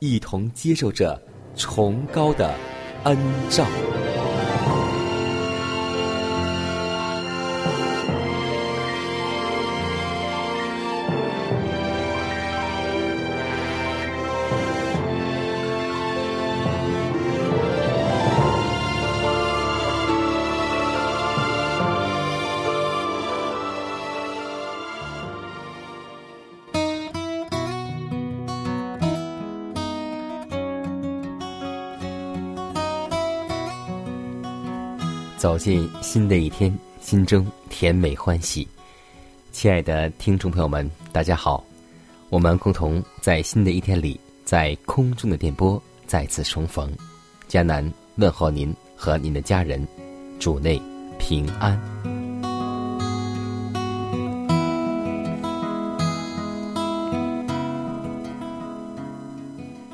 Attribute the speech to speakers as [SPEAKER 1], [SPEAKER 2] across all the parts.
[SPEAKER 1] 一同接受着崇高的恩照。走进新的一天，心中甜美欢喜。亲爱的听众朋友们，大家好，我们共同在新的一天里，在空中的电波再次重逢。迦南问候您和您的家人，主内平安。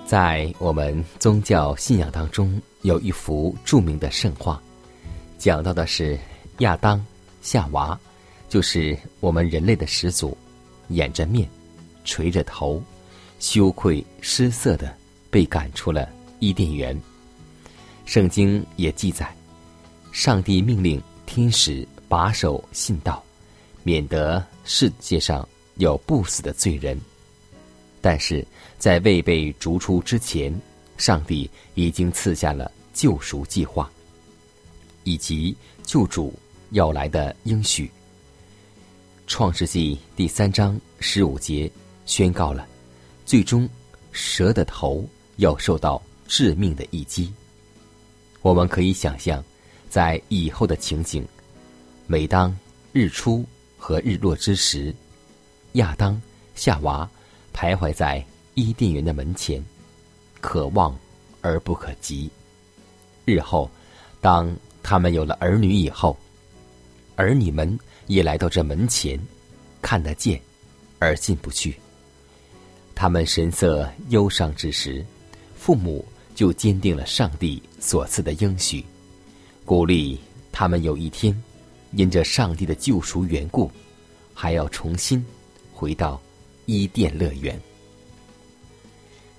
[SPEAKER 1] 在我们宗教信仰当中，有一幅著名的圣画。讲到的是亚当、夏娃，就是我们人类的始祖，掩着面，垂着头，羞愧失色的被赶出了伊甸园。圣经也记载，上帝命令天使把守信道，免得世界上有不死的罪人。但是在未被逐出之前，上帝已经赐下了救赎计划。以及救主要来的应许。创世纪第三章十五节宣告了，最终蛇的头要受到致命的一击。我们可以想象，在以后的情景，每当日出和日落之时，亚当、夏娃徘徊在伊甸园的门前，可望而不可及。日后，当他们有了儿女以后，儿女们也来到这门前，看得见，而进不去。他们神色忧伤之时，父母就坚定了上帝所赐的应许，鼓励他们有一天，因着上帝的救赎缘故，还要重新回到伊甸乐园。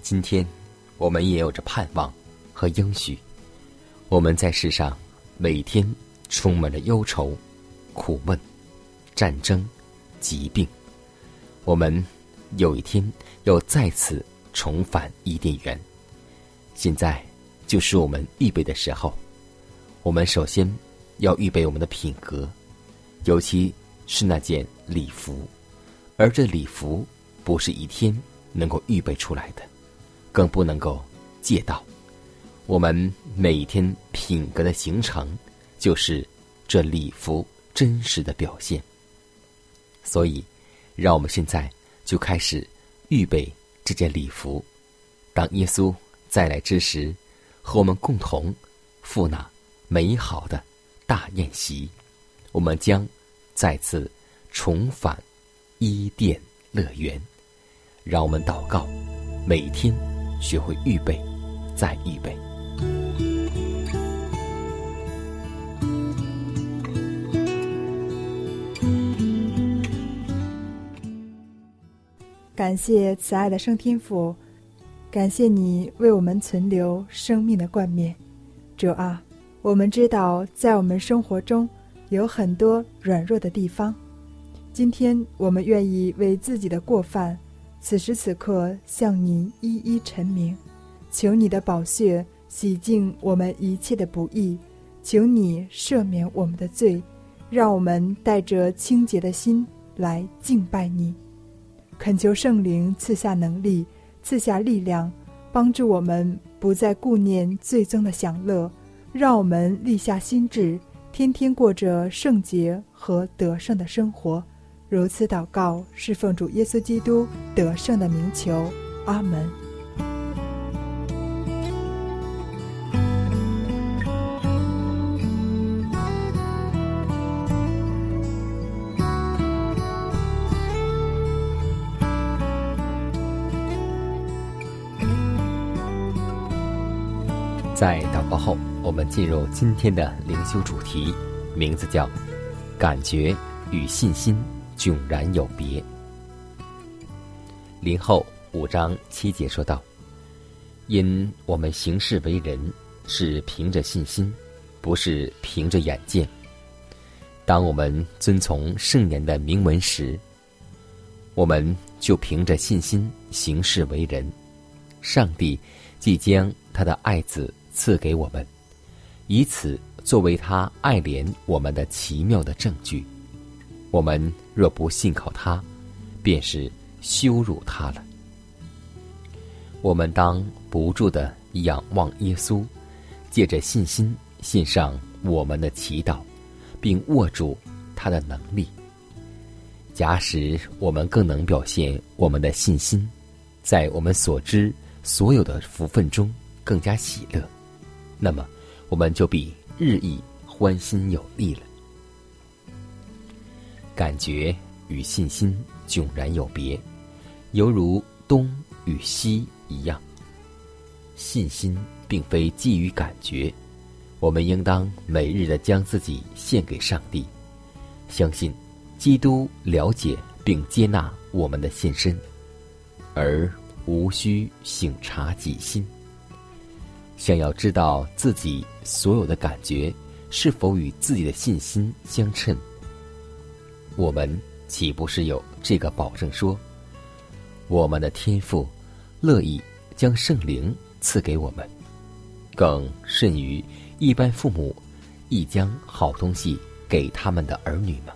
[SPEAKER 1] 今天，我们也有着盼望和应许，我们在世上。每天充满了忧愁、苦闷、战争、疾病。我们有一天要再次重返伊甸园，现在就是我们预备的时候。我们首先要预备我们的品格，尤其是那件礼服，而这礼服不是一天能够预备出来的，更不能够借到。我们每天品格的形成，就是这礼服真实的表现。所以，让我们现在就开始预备这件礼服，当耶稣再来之时，和我们共同赴那美好的大宴席。我们将再次重返伊甸乐园。让我们祷告，每天学会预备，再预备。
[SPEAKER 2] 感谢慈爱的圣天父，感谢你为我们存留生命的冠冕。主啊，我们知道，在我们生活中有很多软弱的地方。今天，我们愿意为自己的过犯，此时此刻向您一一陈明，求你的宝血洗净我们一切的不义，求你赦免我们的罪，让我们带着清洁的心来敬拜你。恳求圣灵赐下能力，赐下力量，帮助我们不再顾念最终的享乐，让我们立下心志，天天过着圣洁和得胜的生活。如此祷告，是奉主耶稣基督得胜的名求，阿门。
[SPEAKER 1] 在祷告后，我们进入今天的灵修主题，名字叫“感觉与信心”。迥然有别。林后五章七节说道：“因我们行事为人是凭着信心，不是凭着眼见。当我们遵从圣言的铭文时，我们就凭着信心行事为人。上帝即将他的爱子赐给我们，以此作为他爱怜我们的奇妙的证据。”我们若不信靠他，便是羞辱他了。我们当不住的仰望耶稣，借着信心献上我们的祈祷，并握住他的能力。假使我们更能表现我们的信心，在我们所知所有的福分中更加喜乐，那么我们就比日益欢欣有力了。感觉与信心迥然有别，犹如东与西一样。信心并非基于感觉，我们应当每日的将自己献给上帝，相信基督了解并接纳我们的献身，而无需省察己心。想要知道自己所有的感觉是否与自己的信心相称。我们岂不是有这个保证？说，我们的天父乐意将圣灵赐给我们，更甚于一般父母亦将好东西给他们的儿女吗？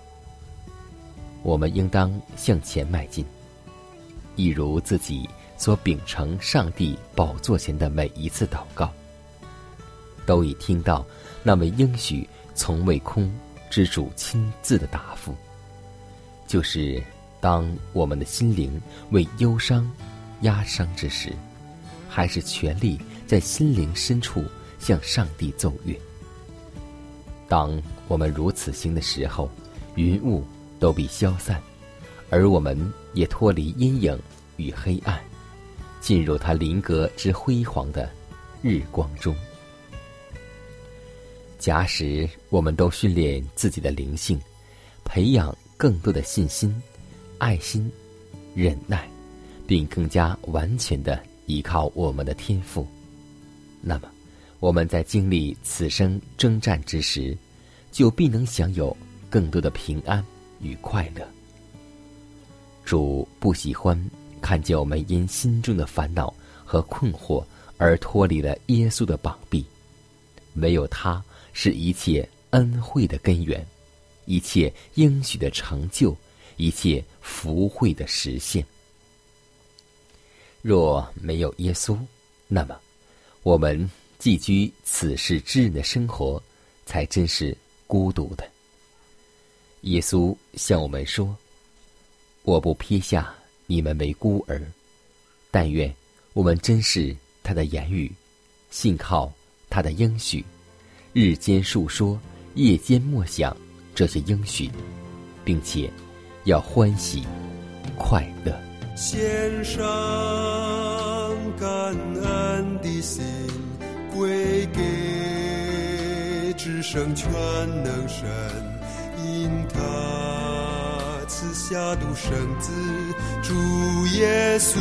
[SPEAKER 1] 我们应当向前迈进，一如自己所秉承上帝宝座前的每一次祷告，都已听到那位应许从未空之主亲自的答复。就是，当我们的心灵为忧伤压伤之时，还是全力在心灵深处向上帝奏乐。当我们如此行的时候，云雾都必消散，而我们也脱离阴影与黑暗，进入他灵格之辉煌的日光中。假使我们都训练自己的灵性，培养。更多的信心、爱心、忍耐，并更加完全的依靠我们的天赋，那么我们在经历此生征战之时，就必能享有更多的平安与快乐。主不喜欢看见我们因心中的烦恼和困惑而脱离了耶稣的膀臂，唯有他是一切恩惠的根源。一切应许的成就，一切福慧的实现。若没有耶稣，那么我们寄居此世之人的生活，才真是孤独的。耶稣向我们说：“我不撇下你们为孤儿。”但愿我们珍视他的言语，信靠他的应许，日间述说，夜间默想。这些应许，并且要欢喜快乐。
[SPEAKER 3] 献上感恩的心，归给至圣全能神，因他下独生子，主耶稣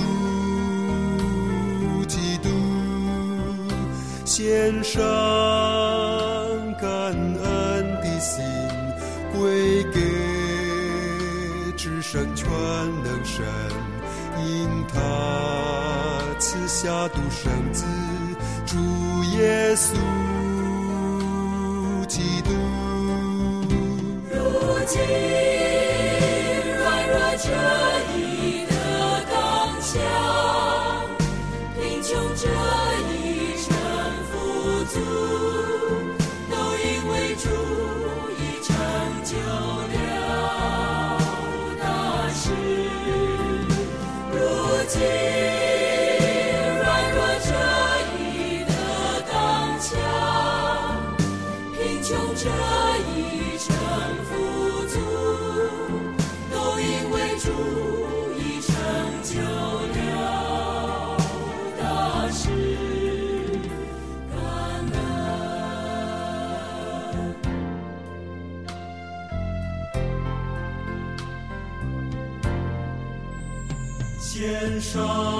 [SPEAKER 3] 基督，献上
[SPEAKER 4] 感恩
[SPEAKER 3] 的。心归给至圣全能神，因他赐下独生子主耶稣基督。
[SPEAKER 4] 如今献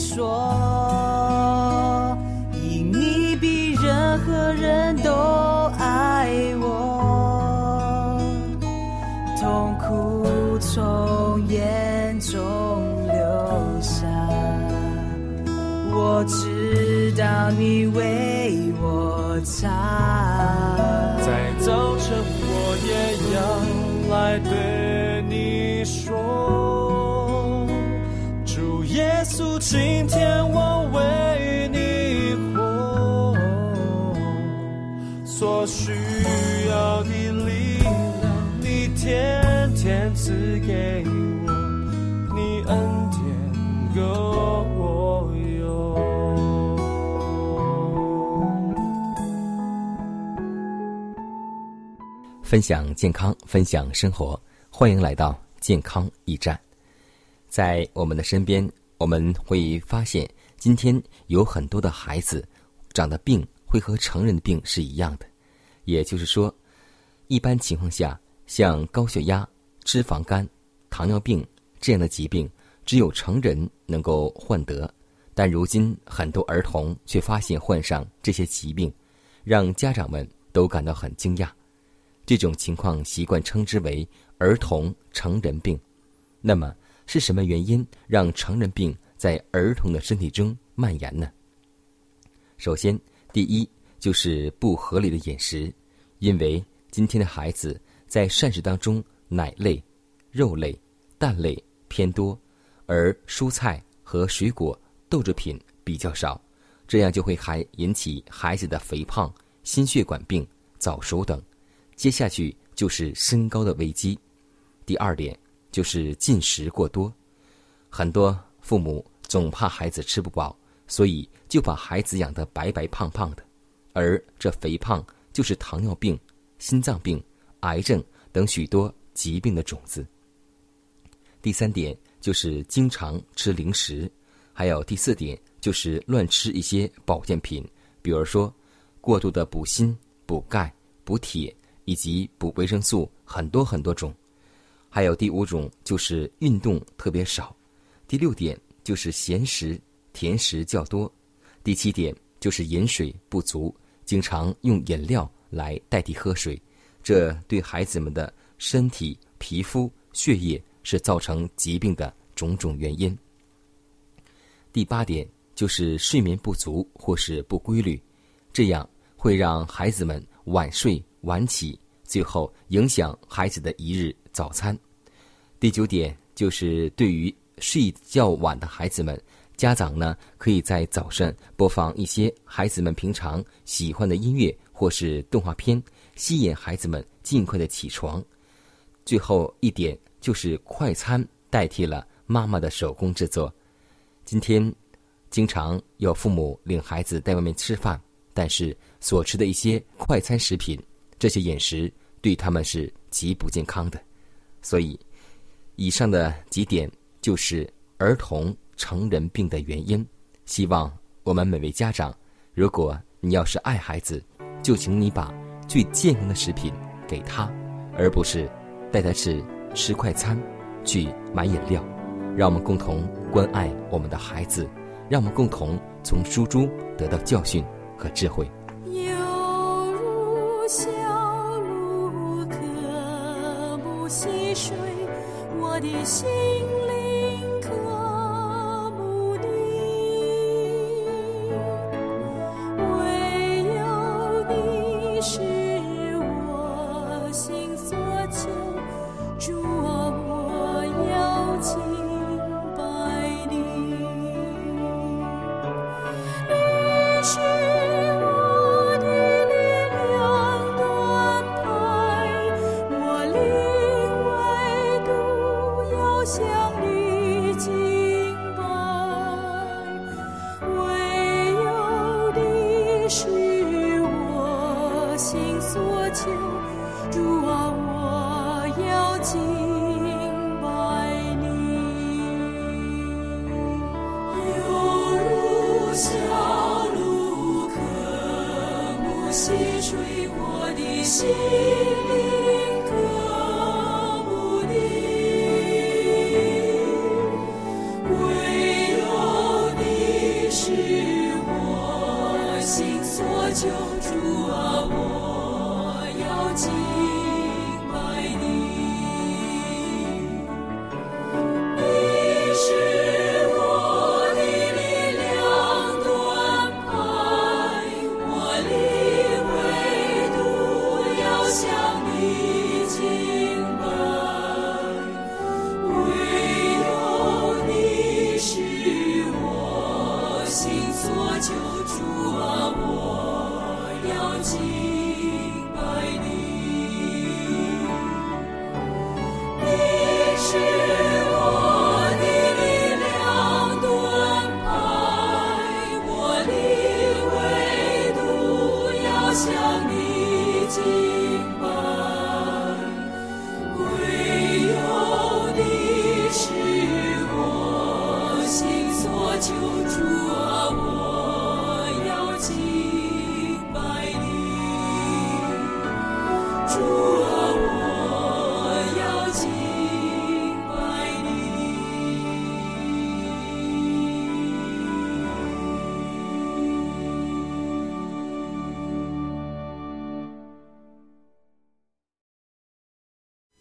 [SPEAKER 5] 说，因你比任何人都爱我，痛苦从眼中流下，我知道你为我擦。
[SPEAKER 6] 今天我为你活，所需要的力量，你天天赐给我，你恩典够用。
[SPEAKER 1] 分享健康，分享生活，欢迎来到健康驿站。在我们的身边，我们会发现，今天有很多的孩子长的病会和成人的病是一样的，也就是说，一般情况下，像高血压、脂肪肝、糖尿病这样的疾病，只有成人能够患得，但如今很多儿童却发现患上这些疾病，让家长们都感到很惊讶。这种情况习惯称之为儿童成人病。那么是什么原因让成人病在儿童的身体中蔓延呢？首先，第一就是不合理的饮食，因为今天的孩子在膳食当中奶类、肉类、蛋类偏多，而蔬菜和水果、豆制品比较少，这样就会还引起孩子的肥胖、心血管病、早熟等。接下去就是身高的危机。第二点就是进食过多，很多父母总怕孩子吃不饱，所以就把孩子养得白白胖胖的，而这肥胖就是糖尿病、心脏病、癌症等许多疾病的种子。第三点就是经常吃零食，还有第四点就是乱吃一些保健品，比如说过度的补锌、补钙、补铁。以及补维生素很多很多种，还有第五种就是运动特别少，第六点就是咸食甜食较多，第七点就是饮水不足，经常用饮料来代替喝水，这对孩子们的身体、皮肤、血液是造成疾病的种种原因。第八点就是睡眠不足或是不规律，这样会让孩子们晚睡。晚起，最后影响孩子的一日早餐。第九点就是对于睡觉晚的孩子们，家长呢可以在早上播放一些孩子们平常喜欢的音乐或是动画片，吸引孩子们尽快的起床。最后一点就是快餐代替了妈妈的手工制作。今天经常有父母领孩子在外面吃饭，但是所吃的一些快餐食品。这些饮食对他们是极不健康的，所以以上的几点就是儿童成人病的原因。希望我们每位家长，如果你要是爱孩子，就请你把最健康的食品给他，而不是带他去吃快餐、去买饮料。让我们共同关爱我们的孩子，让我们共同从书中得到教训和智慧。
[SPEAKER 4] 心。是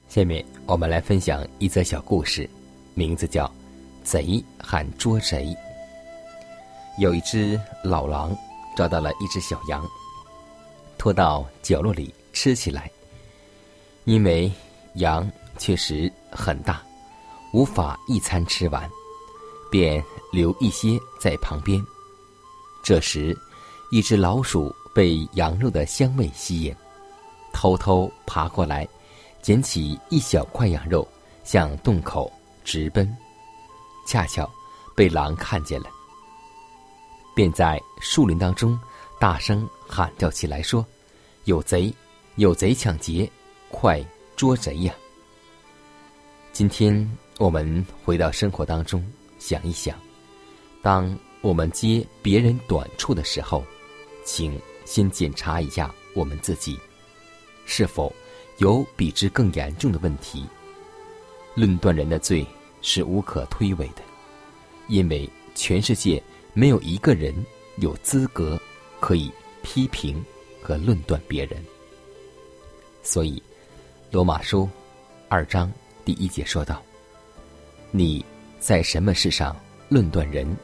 [SPEAKER 1] 下面我们来分享一则小故事，名字叫《贼喊捉贼》。有一只老狼抓到了一只小羊，拖到角落里吃起来。因为羊确实很大，无法一餐吃完，便留一些在旁边。这时，一只老鼠被羊肉的香味吸引，偷偷爬过来。捡起一小块羊肉，向洞口直奔，恰巧被狼看见了，便在树林当中大声喊叫起来，说：“有贼，有贼抢劫，快捉贼呀！”今天我们回到生活当中，想一想，当我们接别人短处的时候，请先检查一下我们自己，是否。有比之更严重的问题。论断人的罪是无可推诿的，因为全世界没有一个人有资格可以批评和论断别人。所以，《罗马书》二章第一节说道：“你在什么事上论断人，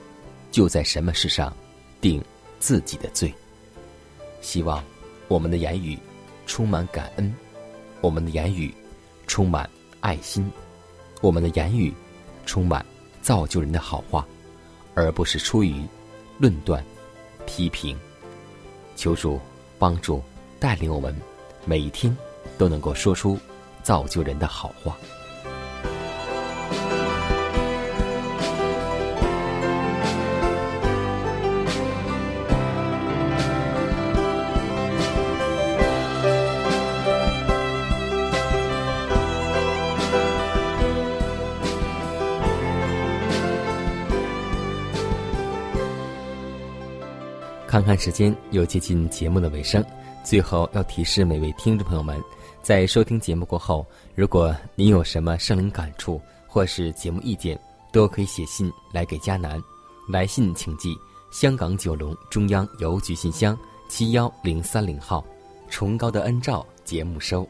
[SPEAKER 1] 就在什么事上定自己的罪。”希望我们的言语充满感恩。我们的言语充满爱心，我们的言语充满造就人的好话，而不是出于论断、批评。求主帮助带领我们，每一天都能够说出造就人的好话。看看时间，又接近节目的尾声。最后要提示每位听众朋友们，在收听节目过后，如果您有什么生灵感触或是节目意见，都可以写信来给佳南。来信请寄香港九龙中央邮局信箱七幺零三零号，崇高的恩照节目收。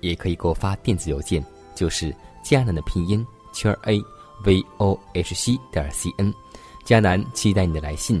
[SPEAKER 1] 也可以给我发电子邮件，就是佳南的拼音圈 a v o h c 点 c n。佳南期待你的来信。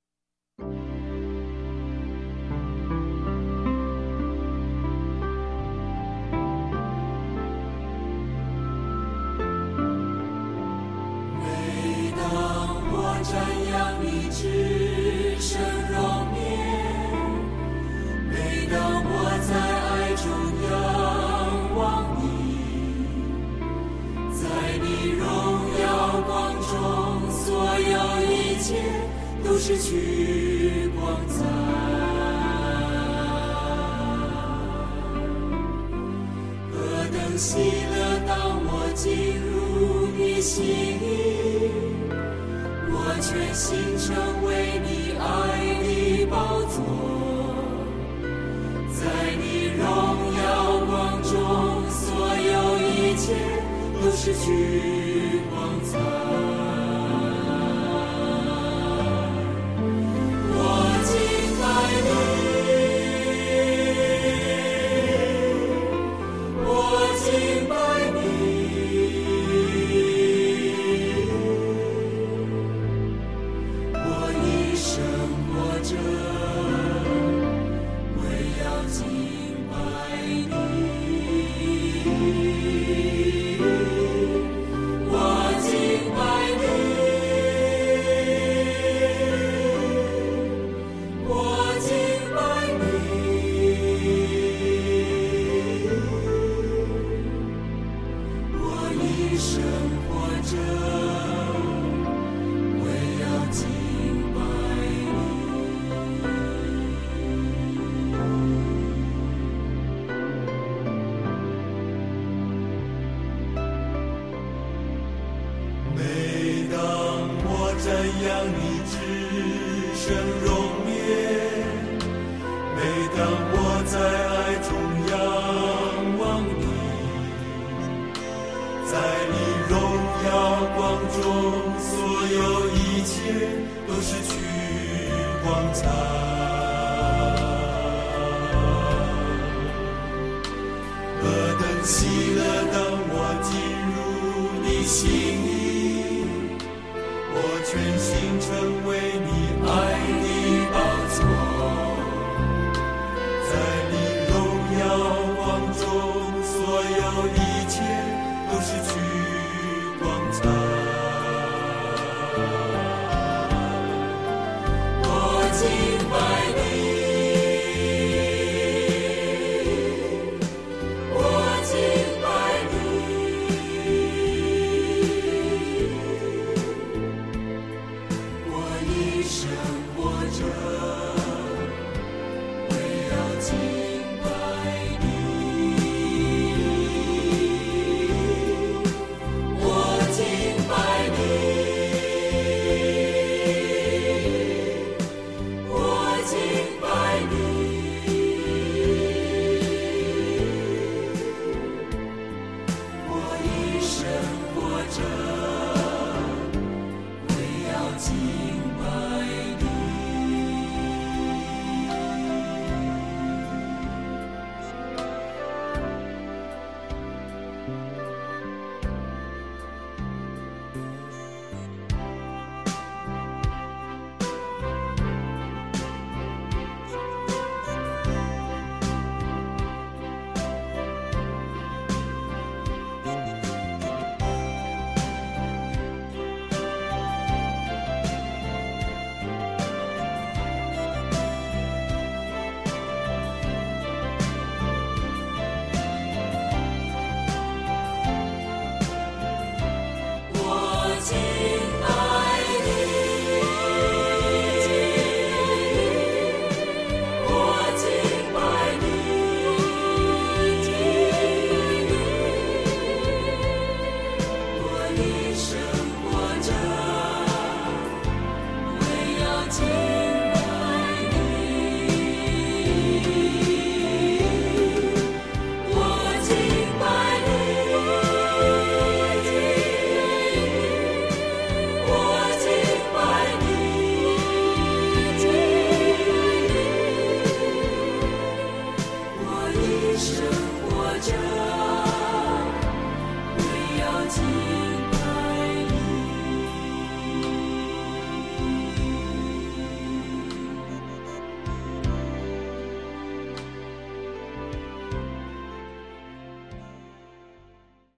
[SPEAKER 4] 失去光彩。何等喜乐，当我进入你心里，我全心成为你爱的宝座。
[SPEAKER 3] 在你荣耀光中，所有一切都失去光彩。全心成为你爱的